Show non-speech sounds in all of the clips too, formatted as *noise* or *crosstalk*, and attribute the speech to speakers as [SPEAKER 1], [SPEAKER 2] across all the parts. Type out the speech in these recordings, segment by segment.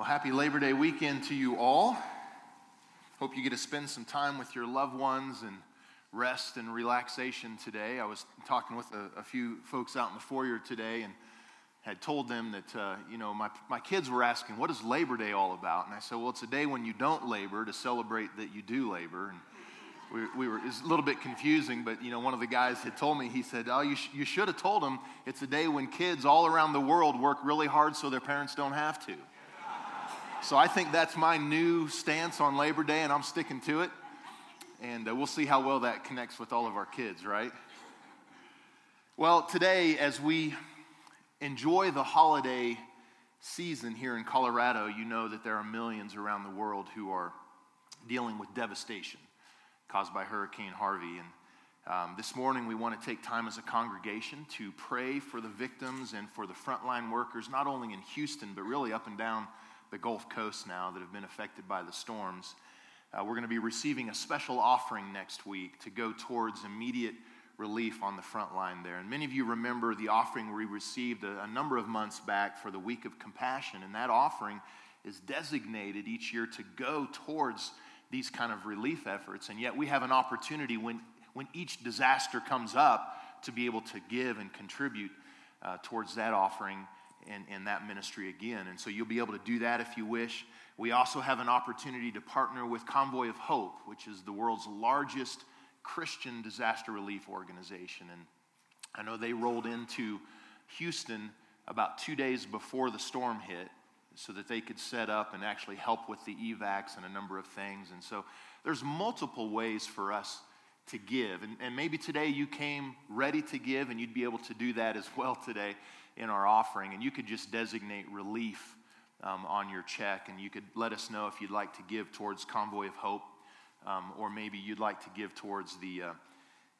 [SPEAKER 1] Well, happy Labor Day weekend to you all. Hope you get to spend some time with your loved ones and rest and relaxation today. I was talking with a, a few folks out in the foyer today and had told them that, uh, you know, my, my kids were asking, what is Labor Day all about? And I said, well, it's a day when you don't labor to celebrate that you do labor. And we, we were, it's a little bit confusing, but you know, one of the guys had told me, he said, oh, you, sh- you should have told them it's a day when kids all around the world work really hard so their parents don't have to. So I think that's my new stance on Labor Day, and I'm sticking to it. And uh, we'll see how well that connects with all of our kids, right? Well, today, as we enjoy the holiday season here in Colorado, you know that there are millions around the world who are dealing with devastation caused by Hurricane Harvey. And um, this morning, we want to take time as a congregation to pray for the victims and for the frontline workers, not only in Houston, but really up and down the Gulf Coast now that have been affected by the storms. Uh, we're going to be receiving a special offering next week to go towards immediate relief on the front line there. And many of you remember the offering we received a, a number of months back for the Week of Compassion, and that offering is designated each year to go towards these kind of relief efforts. And yet we have an opportunity when, when each disaster comes up to be able to give and contribute uh, towards that offering and, and that ministry again. And so you'll be able to do that if you wish. We also have an opportunity to partner with Convoy of Hope, which is the world's largest Christian disaster relief organization. And I know they rolled into Houston about two days before the storm hit so that they could set up and actually help with the evacs and a number of things. And so there's multiple ways for us to give. And, and maybe today you came ready to give, and you'd be able to do that as well today in our offering. And you could just designate relief um, on your check, and you could let us know if you'd like to give towards Convoy of Hope, um, or maybe you'd like to give towards the uh,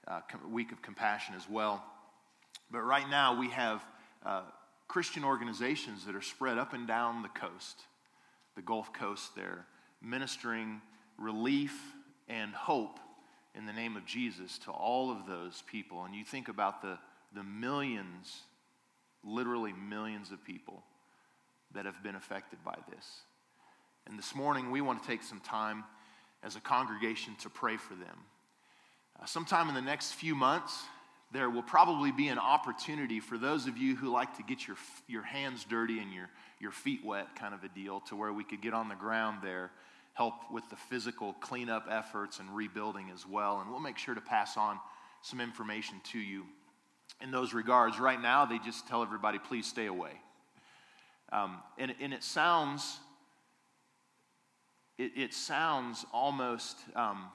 [SPEAKER 1] uh, Week of Compassion as well. But right now we have. Uh, Christian organizations that are spread up and down the coast, the Gulf Coast there, ministering relief and hope in the name of Jesus to all of those people. And you think about the, the millions, literally millions of people that have been affected by this. And this morning, we want to take some time as a congregation to pray for them. Uh, sometime in the next few months, there will probably be an opportunity for those of you who like to get your, your hands dirty and your, your feet wet, kind of a deal, to where we could get on the ground there, help with the physical cleanup efforts and rebuilding as well. And we'll make sure to pass on some information to you in those regards. Right now, they just tell everybody, please stay away. Um, and, and it sounds, it, it sounds almost. Um,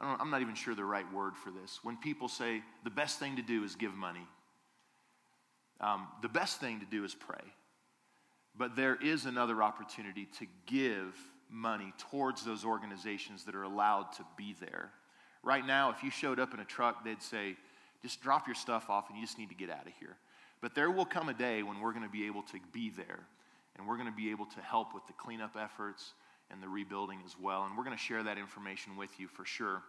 [SPEAKER 1] I am not even sure the right word for this. When people say the best thing to do is give money, um, the best thing to do is pray. But there is another opportunity to give money towards those organizations that are allowed to be there. Right now, if you showed up in a truck, they'd say, just drop your stuff off and you just need to get out of here. But there will come a day when we're going to be able to be there and we're going to be able to help with the cleanup efforts and the rebuilding as well. And we're going to share that information with you for sure.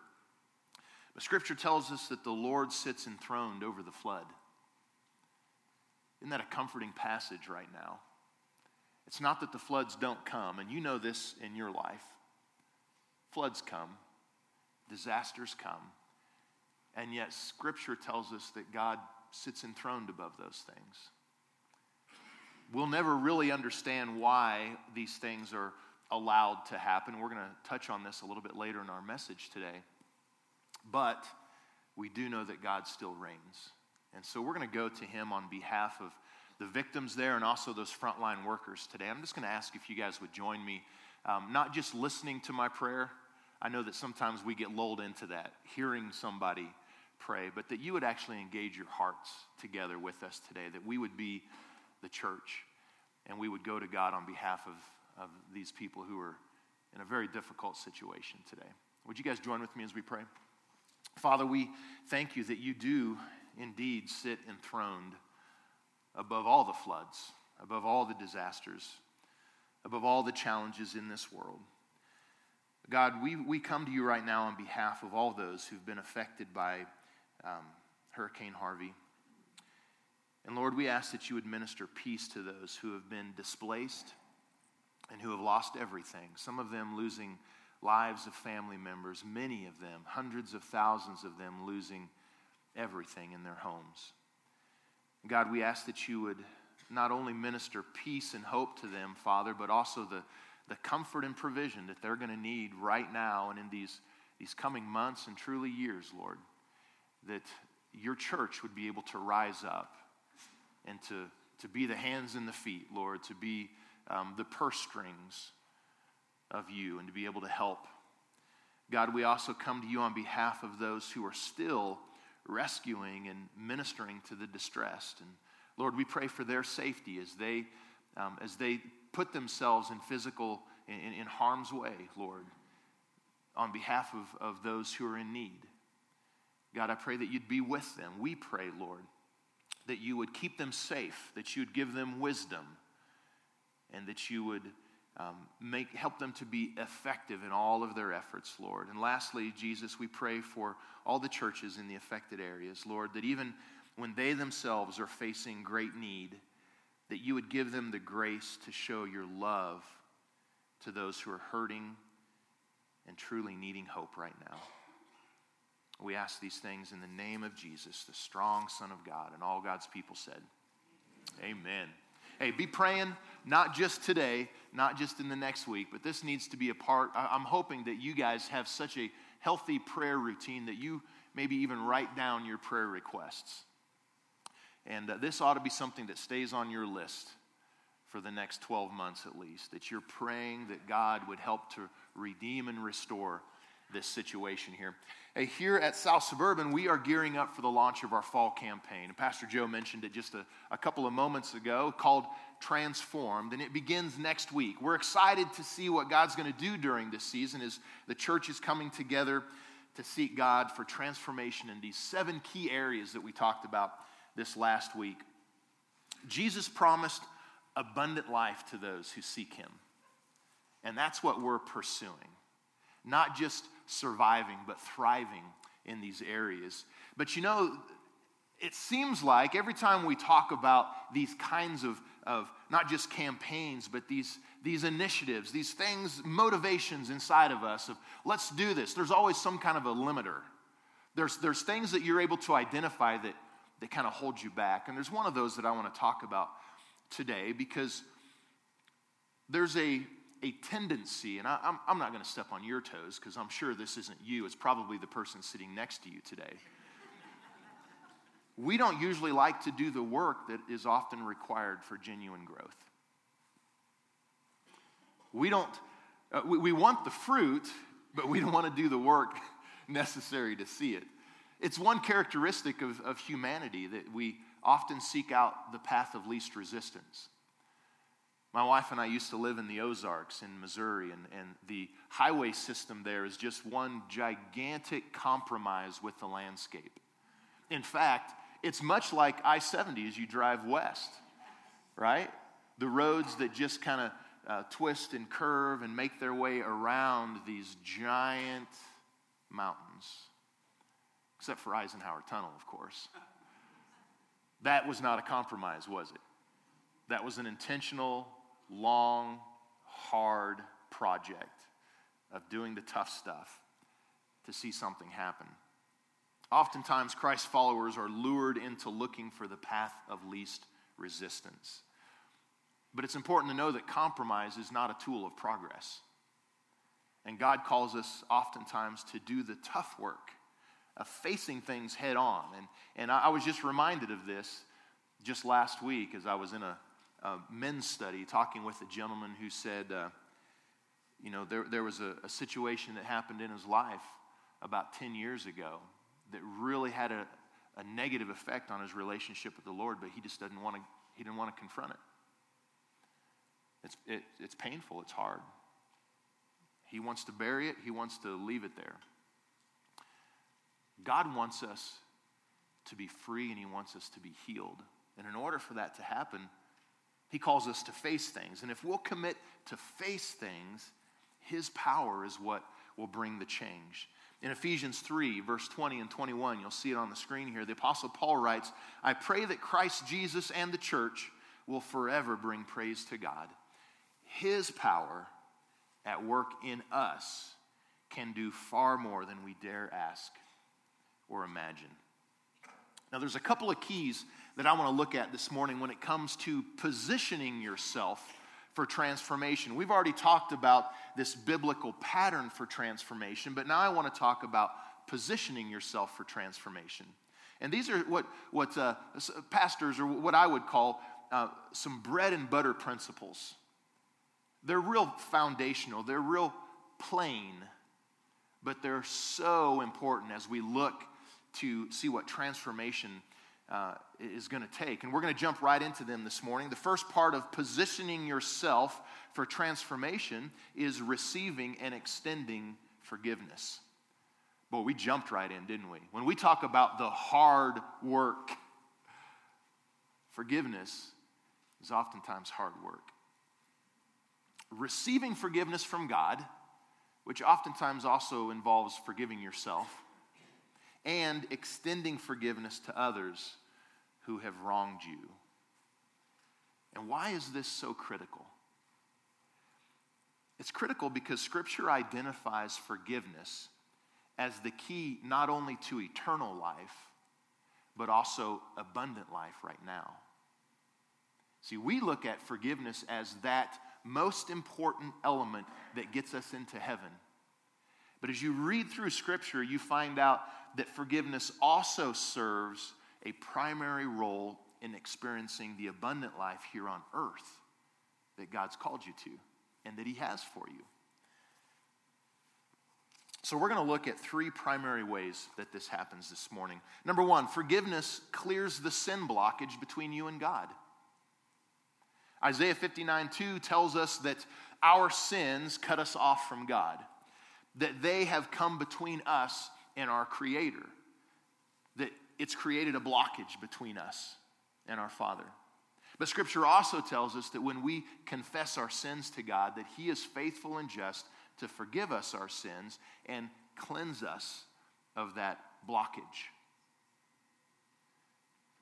[SPEAKER 1] But Scripture tells us that the Lord sits enthroned over the flood. Isn't that a comforting passage right now? It's not that the floods don't come, and you know this in your life. Floods come, disasters come, and yet Scripture tells us that God sits enthroned above those things. We'll never really understand why these things are allowed to happen. We're going to touch on this a little bit later in our message today. But we do know that God still reigns. And so we're going to go to him on behalf of the victims there and also those frontline workers today. I'm just going to ask if you guys would join me, um, not just listening to my prayer. I know that sometimes we get lulled into that, hearing somebody pray, but that you would actually engage your hearts together with us today, that we would be the church and we would go to God on behalf of, of these people who are in a very difficult situation today. Would you guys join with me as we pray? Father, we thank you that you do indeed sit enthroned above all the floods, above all the disasters, above all the challenges in this world. God, we, we come to you right now on behalf of all those who've been affected by um, Hurricane Harvey. And Lord, we ask that you would minister peace to those who have been displaced and who have lost everything. Some of them losing lives of family members, many of them, hundreds of thousands of them, losing everything in their homes. God, we ask that you would not only minister peace and hope to them, Father, but also the, the comfort and provision that they're going to need right now and in these, these coming months and truly years, Lord. That your church would be able to rise up and to, to be the hands and the feet, Lord, to be um, the purse strings of you and to be able to help. God, we also come to you on behalf of those who are still rescuing and ministering to the distressed. And Lord, we pray for their safety as they, um, as they put themselves in physical, in, in harm's way, Lord, on behalf of, of those who are in need. God, I pray that you'd be with them. We pray, Lord, that you would keep them safe, that you'd give them wisdom, and that you would um, make, help them to be effective in all of their efforts, Lord. And lastly, Jesus, we pray for all the churches in the affected areas, Lord, that even when they themselves are facing great need, that you would give them the grace to show your love to those who are hurting and truly needing hope right now. We ask these things in the name of Jesus, the strong Son of God, and all God's people said, Amen. Hey, be praying not just today, not just in the next week, but this needs to be a part. I'm hoping that you guys have such a healthy prayer routine that you maybe even write down your prayer requests. And uh, this ought to be something that stays on your list for the next 12 months at least, that you're praying that God would help to redeem and restore this situation here. Here at South Suburban, we are gearing up for the launch of our fall campaign. And Pastor Joe mentioned it just a, a couple of moments ago called Transformed, and it begins next week. We're excited to see what God's going to do during this season as the church is coming together to seek God for transformation in these seven key areas that we talked about this last week. Jesus promised abundant life to those who seek him. And that's what we're pursuing. Not just surviving, but thriving in these areas. But you know, it seems like every time we talk about these kinds of, of not just campaigns, but these, these initiatives, these things, motivations inside of us of let's do this, there's always some kind of a limiter. There's, there's things that you're able to identify that, that kind of hold you back. And there's one of those that I want to talk about today because there's a, a tendency, and I, am I'm, I'm not going to step on your toes because I'm sure this isn't you, it's probably the person sitting next to you today. we don't usually like to do the work that is often required for genuine growth. We don't, uh, we, we want the fruit, but we don't want to do the work *laughs* necessary to see it. It's one characteristic of, of humanity that we often seek out the path of least resistance. My wife and I used to live in the Ozarks in Missouri, and, and the highway system there is just one gigantic compromise with the landscape. In fact, it's much like I 70 as you drive west, right? The roads that just kind of uh, twist and curve and make their way around these giant mountains, except for Eisenhower Tunnel, of course. That was not a compromise, was it? That was an intentional long, hard project of doing the tough stuff to see something happen. Oftentimes, Christ's followers are lured into looking for the path of least resistance. But it's important to know that compromise is not a tool of progress. And God calls us oftentimes to do the tough work of facing things head on. And, and I, I was just reminded of this just last week as I was in a uh, men's study talking with a gentleman who said, uh, you know, there, there was a, a, situation that happened in his life about 10 years ago that really had a, a negative effect on his relationship with the Lord, but he just didn't want to, he didn't want to confront it. It's, it, it's painful, it's hard. He wants to bury it, he wants to leave it there. God wants us to be free and he wants us to be healed. And in order for that to happen, he calls us to face things. And if we'll commit to face things, His power is what will bring the change. In Ephesians 3, verse 20 and 21, you'll see it on the screen here. The Apostle Paul writes, I pray that Christ Jesus and the church will forever bring praise to God. His power at work in us can do far more than we dare ask or imagine. Now, there's a couple of keys that I want to look at this morning when it comes to positioning yourself for transformation. We've already talked about this biblical pattern for transformation, but now I want to talk about positioning yourself for transformation. And these are what, what uh, pastors, or what I would call uh, some bread and butter principles. They're real foundational, they're real plain, but they're so important as we look to see what transformation uh, is going to take. And we're going to jump right into them this morning. The first part of positioning yourself for transformation is receiving and extending forgiveness. Boy, we jumped right in, didn't we? When we talk about the hard work, forgiveness is oftentimes hard work. Receiving forgiveness from God, which oftentimes also involves forgiving yourself, and extending forgiveness to others who have wronged you. And why is this so critical? It's critical because Scripture identifies forgiveness as the key not only to eternal life, but also abundant life right now. See, we look at forgiveness as that most important element that gets us into heaven. But as you read through Scripture, you find out that forgiveness also serves a primary role in experiencing the abundant life here on earth that God's called you to and that He has for you. So, we're going to look at three primary ways that this happens this morning. Number one, forgiveness clears the sin blockage between you and God. Isaiah 59 2 tells us that our sins cut us off from God, that they have come between us and our Creator, that it's created a blockage between us and our Father. But Scripture also tells us that when we confess our sins to God, that He is faithful and just to forgive us our sins and cleanse us of that blockage.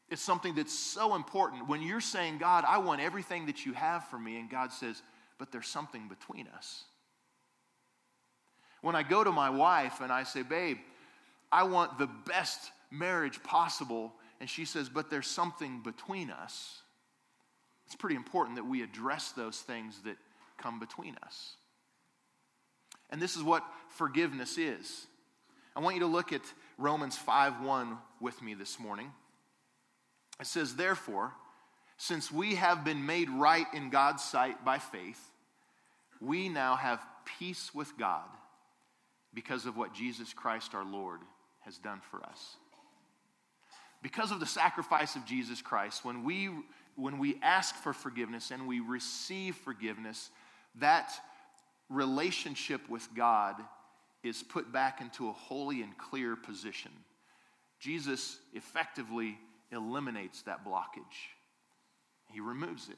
[SPEAKER 1] It's something that's so important. When you're saying, God, I want everything that you have for me, and God says, but there's something between us. When I go to my wife and I say, babe, I want the best marriage possible. And she says, But there's something between us. It's pretty important that we address those things that come between us. And this is what forgiveness is. I want you to look at Romans 5 1 with me this morning. It says, Therefore, since we have been made right in God's sight by faith, we now have peace with God because of what Jesus Christ our Lord has done for us because of the sacrifice of Jesus Christ, when we, when we ask for forgiveness and we receive forgiveness, that relationship with God is put back into a holy and clear position. Jesus effectively eliminates that blockage, He removes it.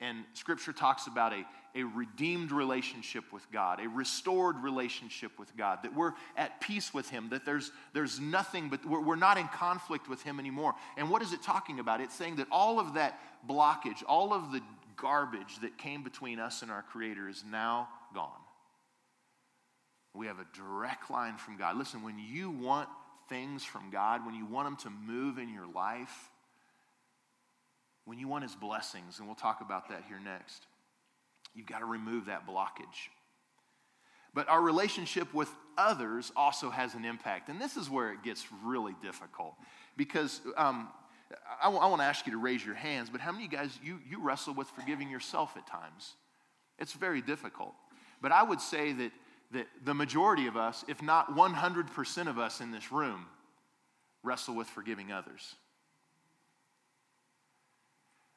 [SPEAKER 1] And scripture talks about a, a redeemed relationship with God, a restored relationship with God, that we're at peace with Him, that there's, there's nothing, but we're, we're not in conflict with Him anymore. And what is it talking about? It's saying that all of that blockage, all of the garbage that came between us and our Creator is now gone. We have a direct line from God. Listen, when you want things from God, when you want Him to move in your life, when you want his blessings, and we'll talk about that here next, you've got to remove that blockage. But our relationship with others also has an impact. And this is where it gets really difficult because um, I, w- I want to ask you to raise your hands, but how many of you guys, you, you wrestle with forgiving yourself at times? It's very difficult. But I would say that, that the majority of us, if not 100% of us in this room, wrestle with forgiving others.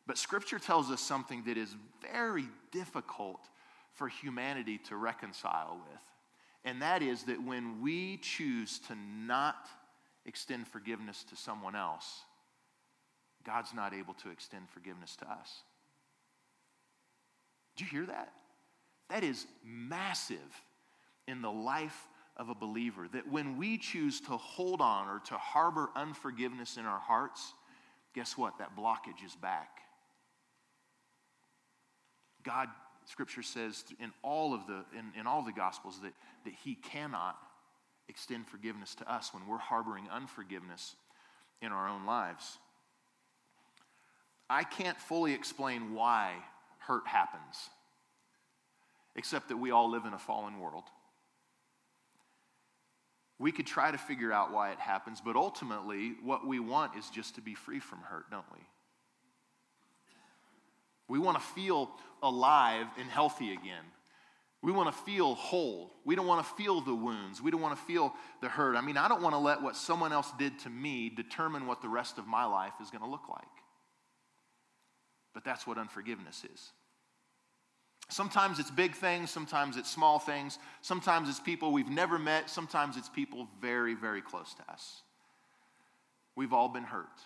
[SPEAKER 1] But Scripture tells us something that is very difficult for humanity to reconcile with. And that is that when we choose to not extend forgiveness to someone else, God's not able to extend forgiveness to us. Do you hear that? That is massive in the life of a believer that when we choose to hold on or to harbor unforgiveness in our hearts, guess what? That blockage is back. God, Scripture says in all of the in, in all the Gospels that, that He cannot extend forgiveness to us when we're harboring unforgiveness in our own lives. I can't fully explain why hurt happens, except that we all live in a fallen world. We could try to figure out why it happens, but ultimately, what we want is just to be free from hurt, don't we? We want to feel alive and healthy again. We want to feel whole. We don't want to feel the wounds. We don't want to feel the hurt. I mean, I don't want to let what someone else did to me determine what the rest of my life is going to look like. But that's what unforgiveness is. Sometimes it's big things, sometimes it's small things, sometimes it's people we've never met, sometimes it's people very, very close to us. We've all been hurt.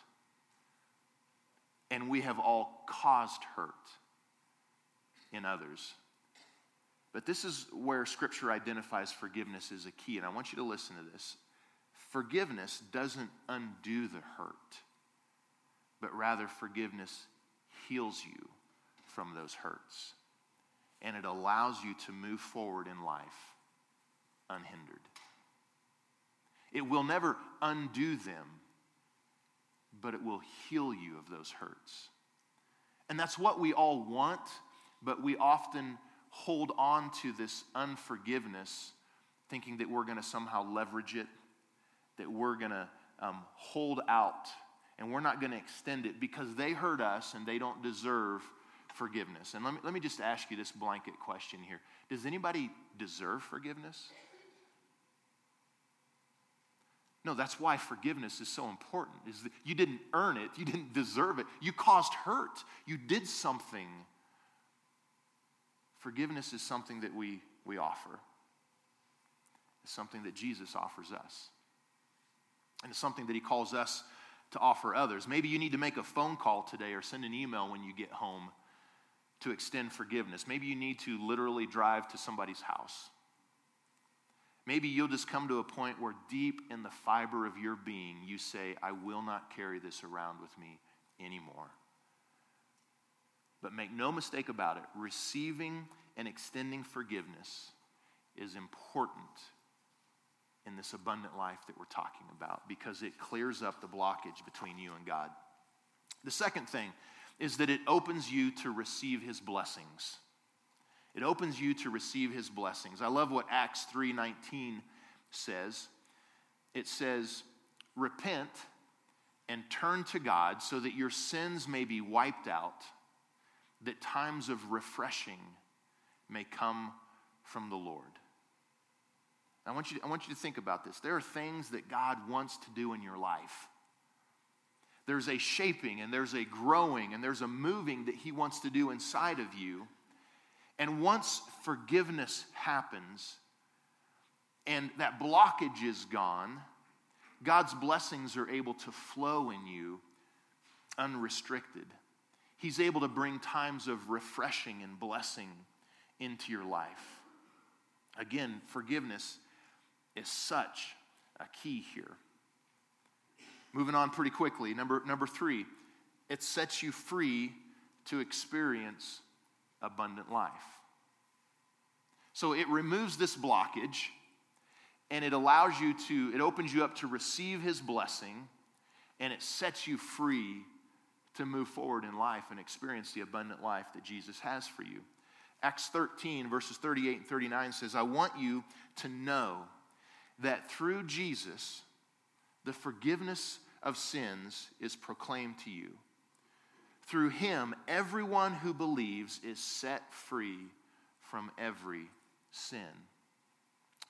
[SPEAKER 1] And we have all caused hurt in others. But this is where Scripture identifies forgiveness as a key, and I want you to listen to this. Forgiveness doesn't undo the hurt, but rather forgiveness heals you from those hurts. And it allows you to move forward in life unhindered. It will never undo them, but it will heal you of those hurts. And that's what we all want, but we often hold on to this unforgiveness, thinking that we're going to somehow leverage it, that we're going to um, hold out and we're not going to extend it because they hurt us and they don't deserve forgiveness. And let me, let me just ask you this blanket question here Does anybody deserve forgiveness? No, that's why forgiveness is so important. Is that you didn't earn it, you didn't deserve it. You caused hurt. You did something. Forgiveness is something that we, we offer. It's something that Jesus offers us. And it's something that he calls us to offer others. Maybe you need to make a phone call today or send an email when you get home to extend forgiveness. Maybe you need to literally drive to somebody's house. Maybe you'll just come to a point where deep in the fiber of your being, you say, I will not carry this around with me anymore. But make no mistake about it, receiving and extending forgiveness is important in this abundant life that we're talking about because it clears up the blockage between you and God. The second thing is that it opens you to receive his blessings. It opens you to receive his blessings. I love what Acts 3:19 says. It says, "Repent and turn to God so that your sins may be wiped out, that times of refreshing may come from the Lord." I want, you, I want you to think about this. There are things that God wants to do in your life. There's a shaping and there's a growing and there's a moving that He wants to do inside of you. And once forgiveness happens and that blockage is gone, God's blessings are able to flow in you unrestricted. He's able to bring times of refreshing and blessing into your life. Again, forgiveness is such a key here. Moving on pretty quickly. Number, number three, it sets you free to experience abundant life. So it removes this blockage and it allows you to, it opens you up to receive his blessing and it sets you free to move forward in life and experience the abundant life that Jesus has for you. Acts 13, verses 38 and 39 says, I want you to know that through Jesus, the forgiveness of sins is proclaimed to you. Through him, everyone who believes is set free from every sin.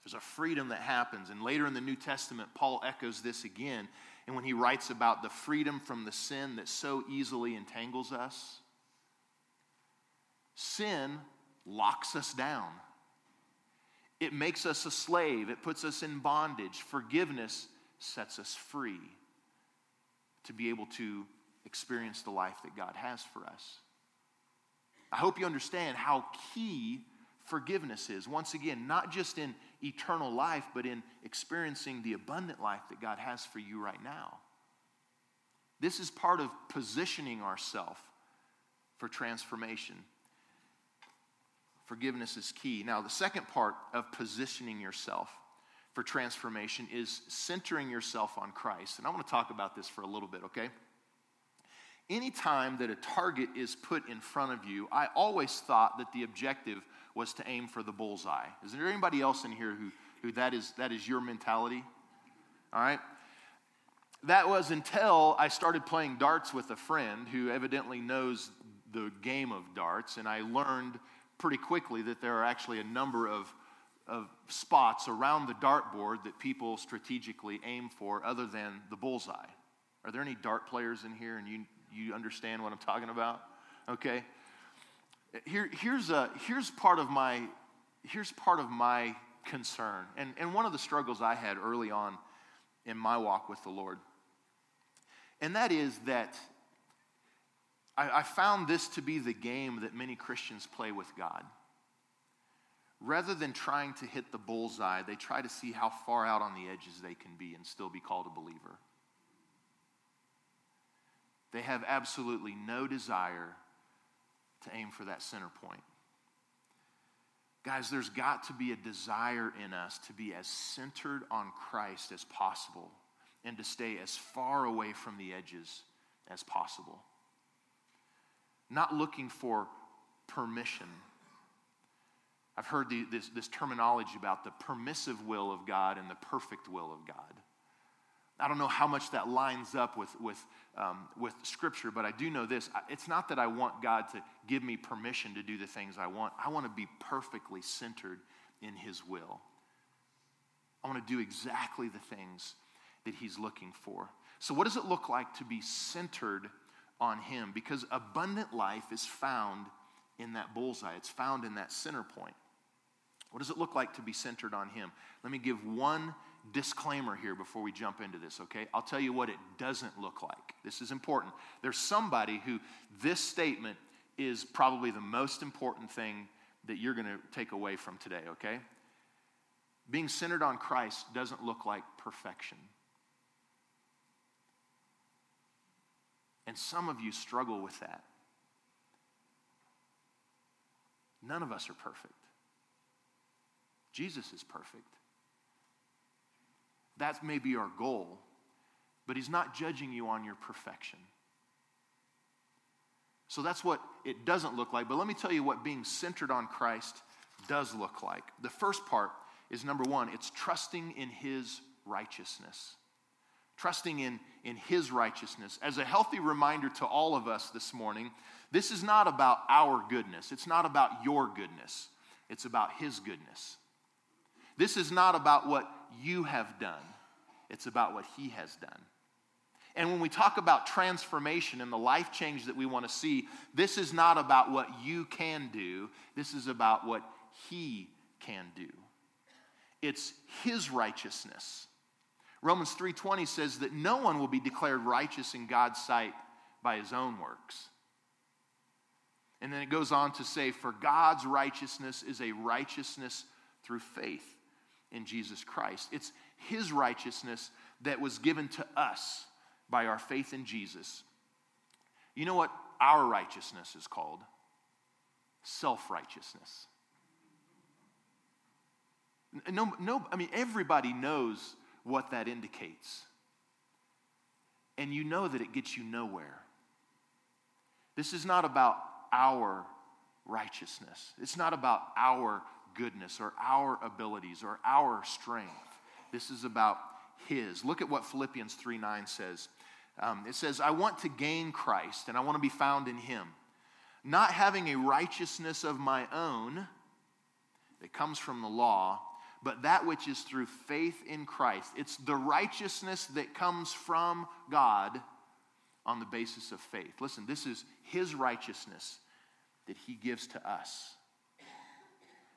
[SPEAKER 1] There's a freedom that happens. And later in the New Testament, Paul echoes this again. And when he writes about the freedom from the sin that so easily entangles us, sin locks us down. It makes us a slave, it puts us in bondage. Forgiveness sets us free to be able to experience the life that God has for us. I hope you understand how key forgiveness is. Once again, not just in eternal life, but in experiencing the abundant life that God has for you right now. This is part of positioning ourselves for transformation. Forgiveness is key. Now, the second part of positioning yourself for transformation is centering yourself on Christ. And I want to talk about this for a little bit, okay? Anytime that a target is put in front of you, I always thought that the objective was to aim for the bullseye. Is there anybody else in here who, who that, is, that is your mentality? All right? That was until I started playing darts with a friend who evidently knows the game of darts, and I learned pretty quickly that there are actually a number of, of spots around the dartboard that people strategically aim for other than the bullseye. Are there any dart players in here and you, you understand what I'm talking about? Okay. Here, here's, a, here's, part of my, here's part of my concern, and, and one of the struggles I had early on in my walk with the Lord. And that is that I, I found this to be the game that many Christians play with God. Rather than trying to hit the bullseye, they try to see how far out on the edges they can be and still be called a believer. They have absolutely no desire to aim for that center point. Guys, there's got to be a desire in us to be as centered on Christ as possible and to stay as far away from the edges as possible not looking for permission. I've heard the, this, this terminology about the permissive will of God and the perfect will of God. I don't know how much that lines up with, with, um, with Scripture, but I do know this. It's not that I want God to give me permission to do the things I want. I want to be perfectly centered in His will. I want to do exactly the things that He's looking for. So, what does it look like to be centered on Him because abundant life is found in that bullseye, it's found in that center point. What does it look like to be centered on Him? Let me give one disclaimer here before we jump into this, okay? I'll tell you what it doesn't look like. This is important. There's somebody who this statement is probably the most important thing that you're going to take away from today, okay? Being centered on Christ doesn't look like perfection. And some of you struggle with that. None of us are perfect. Jesus is perfect. That may be our goal, but He's not judging you on your perfection. So that's what it doesn't look like. But let me tell you what being centered on Christ does look like. The first part is number one, it's trusting in His righteousness trusting in, in His righteousness. As a healthy reminder to all of us this morning, this is not about our goodness. It's not about your goodness. It's about His goodness. This is not about what you have done, it's about what He has done. And when we talk about transformation and the life change that we want to see, this is not about what you can do, this is about what He can do. It's His righteousness Romans 3:20 says that no one will be declared righteous in God's sight by his own works. And then it goes on to say for God's righteousness is a righteousness through faith in Jesus Christ. It's his righteousness that was given to us by our faith in Jesus. You know what our righteousness is called? Self-righteousness. No, no, I mean, everybody knows what that indicates. And you know that it gets you nowhere. This is not about our righteousness, it's not about our goodness or our abilities or our strength. This is about His. Look at what Philippians 3 9 says. Um, it says, I want to gain Christ and I want to be found in Him, not having a righteousness of my own that comes from the law but that which is through faith in Christ. It's the righteousness that comes from God on the basis of faith. Listen, this is His righteousness that He gives to us.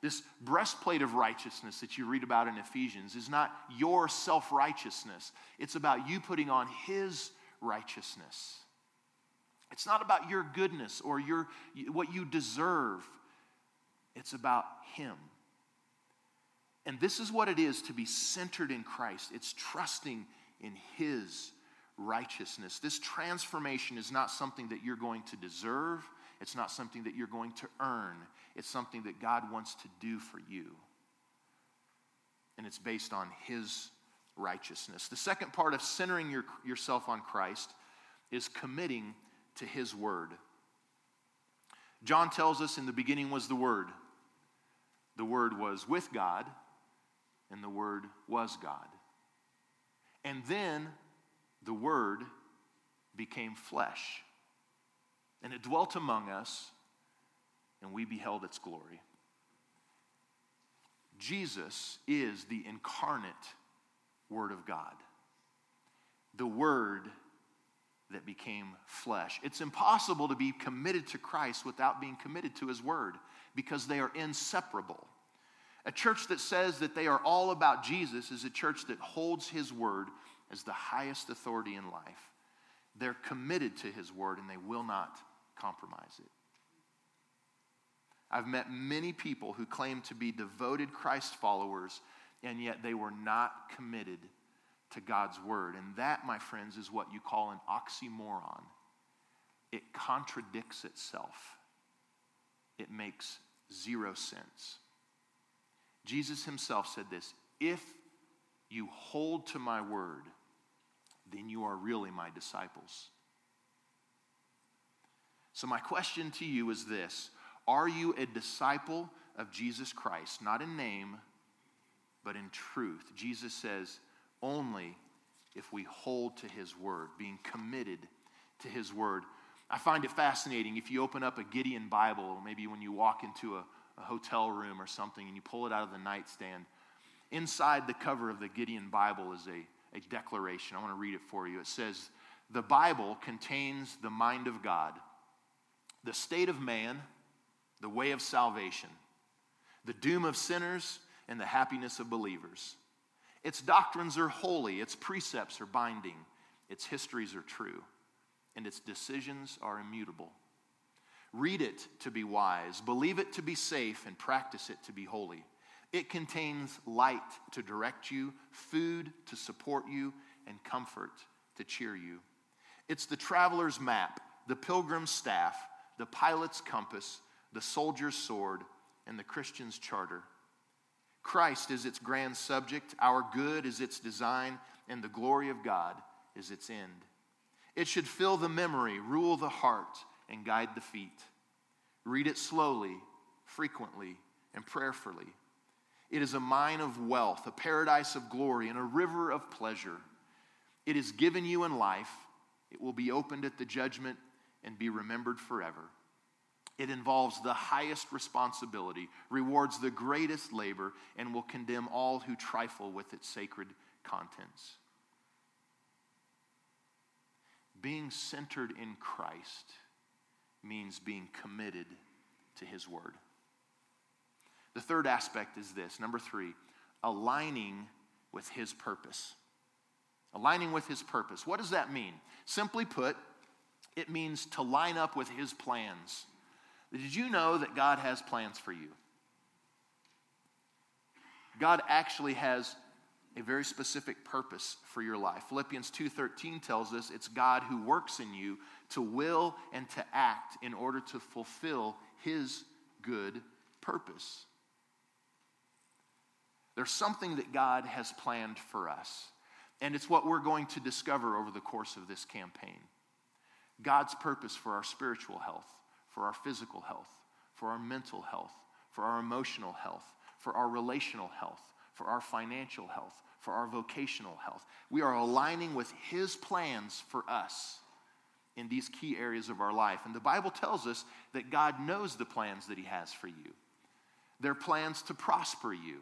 [SPEAKER 1] This breastplate of righteousness that you read about in Ephesians is not your self righteousness, it's about you putting on His righteousness. It's not about your goodness or your, what you deserve. it's about Him. And this is what it is to be centered in Christ it's trusting in His righteousness. This transformation is not something that you're going to deserve, it's not something that you're going to earn, it's something that God wants to do for you. And it's based on His righteousness. The second part of centering your, yourself on Christ is committing to His Word. John tells us in the beginning was the Word. The Word was with God, and the Word was God. And then the Word became flesh, and it dwelt among us, and we beheld its glory. Jesus is the incarnate Word of God, the Word that became flesh. It's impossible to be committed to Christ without being committed to His Word because they are inseparable. A church that says that they are all about Jesus is a church that holds His Word as the highest authority in life. They're committed to His Word and they will not compromise it. I've met many people who claim to be devoted Christ followers, and yet they were not committed to God's word. And that, my friends, is what you call an oxymoron. It contradicts itself, it makes zero sense. Jesus himself said this If you hold to my word, then you are really my disciples. So, my question to you is this Are you a disciple of Jesus Christ? Not in name, but in truth. Jesus says, only if we hold to his word, being committed to his word. I find it fascinating if you open up a Gideon Bible, maybe when you walk into a, a hotel room or something and you pull it out of the nightstand, inside the cover of the Gideon Bible is a, a declaration. I want to read it for you. It says, The Bible contains the mind of God, the state of man, the way of salvation, the doom of sinners, and the happiness of believers. Its doctrines are holy, its precepts are binding, its histories are true, and its decisions are immutable. Read it to be wise, believe it to be safe, and practice it to be holy. It contains light to direct you, food to support you, and comfort to cheer you. It's the traveler's map, the pilgrim's staff, the pilot's compass, the soldier's sword, and the Christian's charter. Christ is its grand subject, our good is its design, and the glory of God is its end. It should fill the memory, rule the heart, and guide the feet. Read it slowly, frequently, and prayerfully. It is a mine of wealth, a paradise of glory, and a river of pleasure. It is given you in life. It will be opened at the judgment and be remembered forever. It involves the highest responsibility, rewards the greatest labor, and will condemn all who trifle with its sacred contents. Being centered in Christ means being committed to His Word. The third aspect is this number three, aligning with His purpose. Aligning with His purpose. What does that mean? Simply put, it means to line up with His plans. Did you know that God has plans for you? God actually has a very specific purpose for your life. Philippians 2:13 tells us it's God who works in you to will and to act in order to fulfill his good purpose. There's something that God has planned for us, and it's what we're going to discover over the course of this campaign. God's purpose for our spiritual health for our physical health, for our mental health, for our emotional health, for our relational health, for our financial health, for our vocational health. We are aligning with His plans for us in these key areas of our life. And the Bible tells us that God knows the plans that He has for you. They're plans to prosper you,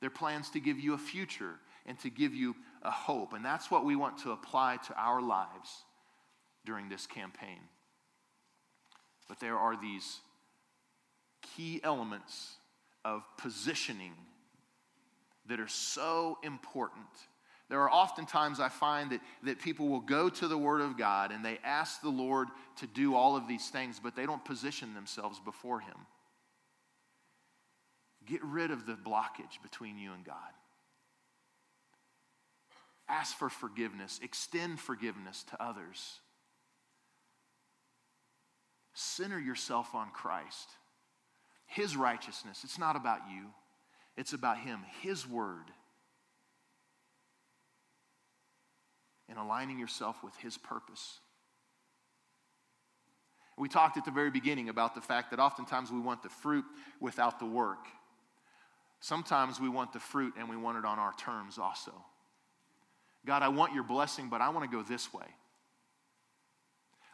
[SPEAKER 1] they're plans to give you a future and to give you a hope. And that's what we want to apply to our lives during this campaign. But there are these key elements of positioning that are so important. There are oftentimes I find that, that people will go to the Word of God and they ask the Lord to do all of these things, but they don't position themselves before Him. Get rid of the blockage between you and God. Ask for forgiveness, extend forgiveness to others. Center yourself on Christ, His righteousness. It's not about you, it's about Him, His word. And aligning yourself with His purpose. We talked at the very beginning about the fact that oftentimes we want the fruit without the work. Sometimes we want the fruit and we want it on our terms also. God, I want your blessing, but I want to go this way.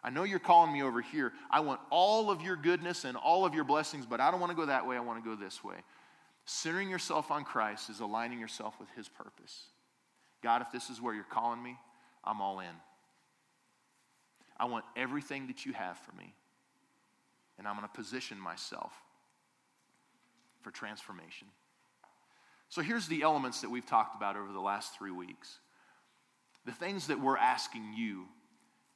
[SPEAKER 1] I know you're calling me over here. I want all of your goodness and all of your blessings, but I don't want to go that way. I want to go this way. Centering yourself on Christ is aligning yourself with his purpose. God, if this is where you're calling me, I'm all in. I want everything that you have for me. And I'm going to position myself for transformation. So here's the elements that we've talked about over the last three weeks. The things that we're asking you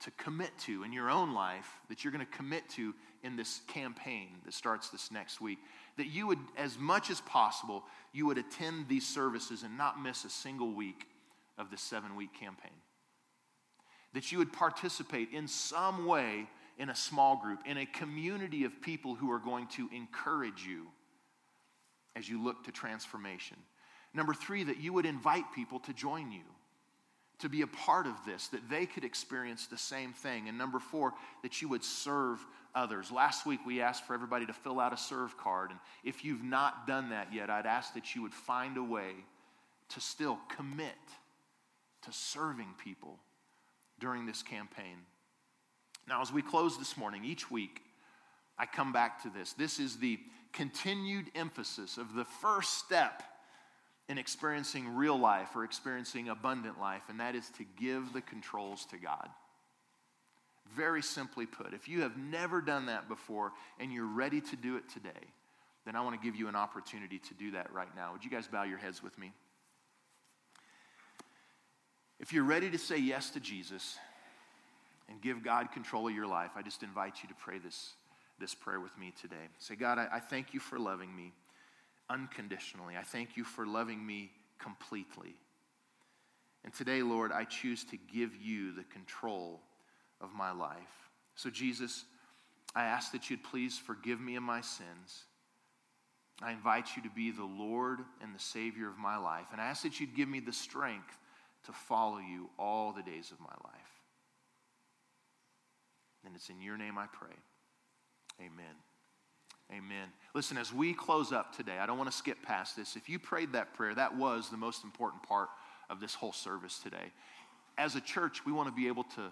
[SPEAKER 1] to commit to in your own life, that you're going to commit to in this campaign that starts this next week. That you would, as much as possible, you would attend these services and not miss a single week of this seven week campaign. That you would participate in some way in a small group, in a community of people who are going to encourage you as you look to transformation. Number three, that you would invite people to join you, to be a part of this, that they could experience the same thing. And number four, that you would serve others. Last week, we asked for everybody to fill out a serve card. And if you've not done that yet, I'd ask that you would find a way to still commit to serving people during this campaign. Now, as we close this morning, each week, I come back to this. This is the continued emphasis of the first step in experiencing real life or experiencing abundant life, and that is to give the controls to God. Very simply put, if you have never done that before and you're ready to do it today, then I want to give you an opportunity to do that right now. Would you guys bow your heads with me? If you're ready to say yes to Jesus and give God control of your life, I just invite you to pray this this prayer with me today. Say, God, I, I thank you for loving me unconditionally. I thank you for loving me completely. And today, Lord, I choose to give you the control of my life. So, Jesus, I ask that you'd please forgive me of my sins. I invite you to be the Lord and the Savior of my life. And I ask that you'd give me the strength to follow you all the days of my life. And it's in your name I pray. Amen. Amen. Listen, as we close up today, I don't want to skip past this. If you prayed that prayer, that was the most important part of this whole service today. As a church, we want to be able to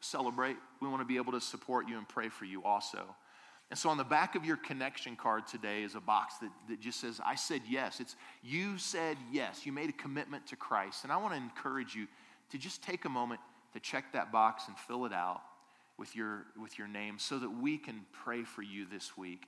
[SPEAKER 1] celebrate, we want to be able to support you and pray for you also. And so on the back of your connection card today is a box that, that just says, I said yes. It's you said yes. You made a commitment to Christ. And I want to encourage you to just take a moment to check that box and fill it out with your, with your name so that we can pray for you this week.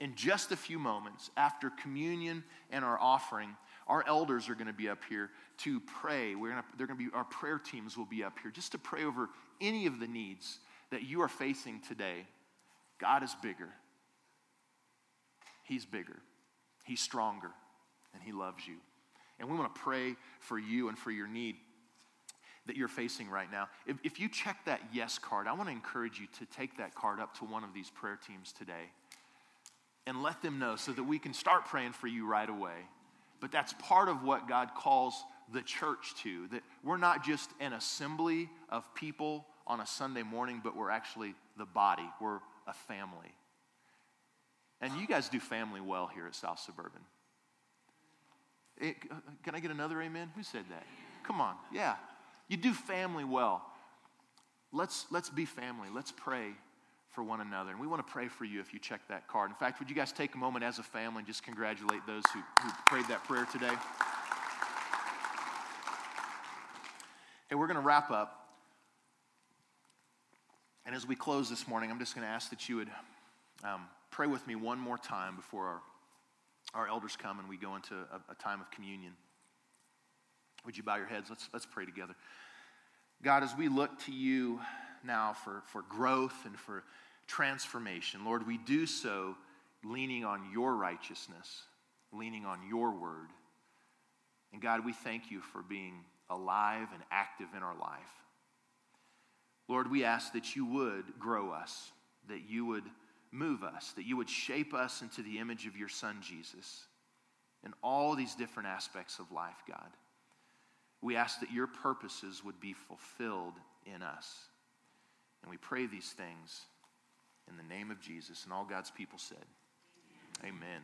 [SPEAKER 1] In just a few moments, after communion and our offering, our elders are going to be up here to pray. We're going to, they're going to be, our prayer teams will be up here just to pray over any of the needs that you are facing today. God is bigger. He's bigger. He's stronger. And He loves you. And we want to pray for you and for your need that you're facing right now. If, if you check that yes card, I want to encourage you to take that card up to one of these prayer teams today and let them know so that we can start praying for you right away. But that's part of what God calls the church to, that we're not just an assembly of people on a Sunday morning, but we're actually the body. We're a family. And you guys do family well here at South Suburban. Eh, it, uh, can I get another amen? Who said that? Come on. Yeah. You do family well. Let's, let's be family. Let's pray for one another. And we want to pray for you if you check that card. In fact, would you guys take a moment as a family and just congratulate those who, who prayed that prayer today? And we're going to wrap up. And as we close this morning, I'm just going to ask that you would um, pray with me one more time before our, our elders come and we go into a, a time of communion. Would you bow your heads? Let's, let's pray together. God, as we look to you now for, for growth and for transformation, Lord, we do so leaning on your righteousness. leaning on your word. And God, we thank you for being alive and active in our life. Lord, we ask that you would grow us, that you would move us, that you would shape us into the image of your Son, Jesus, in all these different aspects of life, God. We ask that your purposes would be fulfilled in us. And we pray these things in the name of Jesus. And all God's people said, Amen.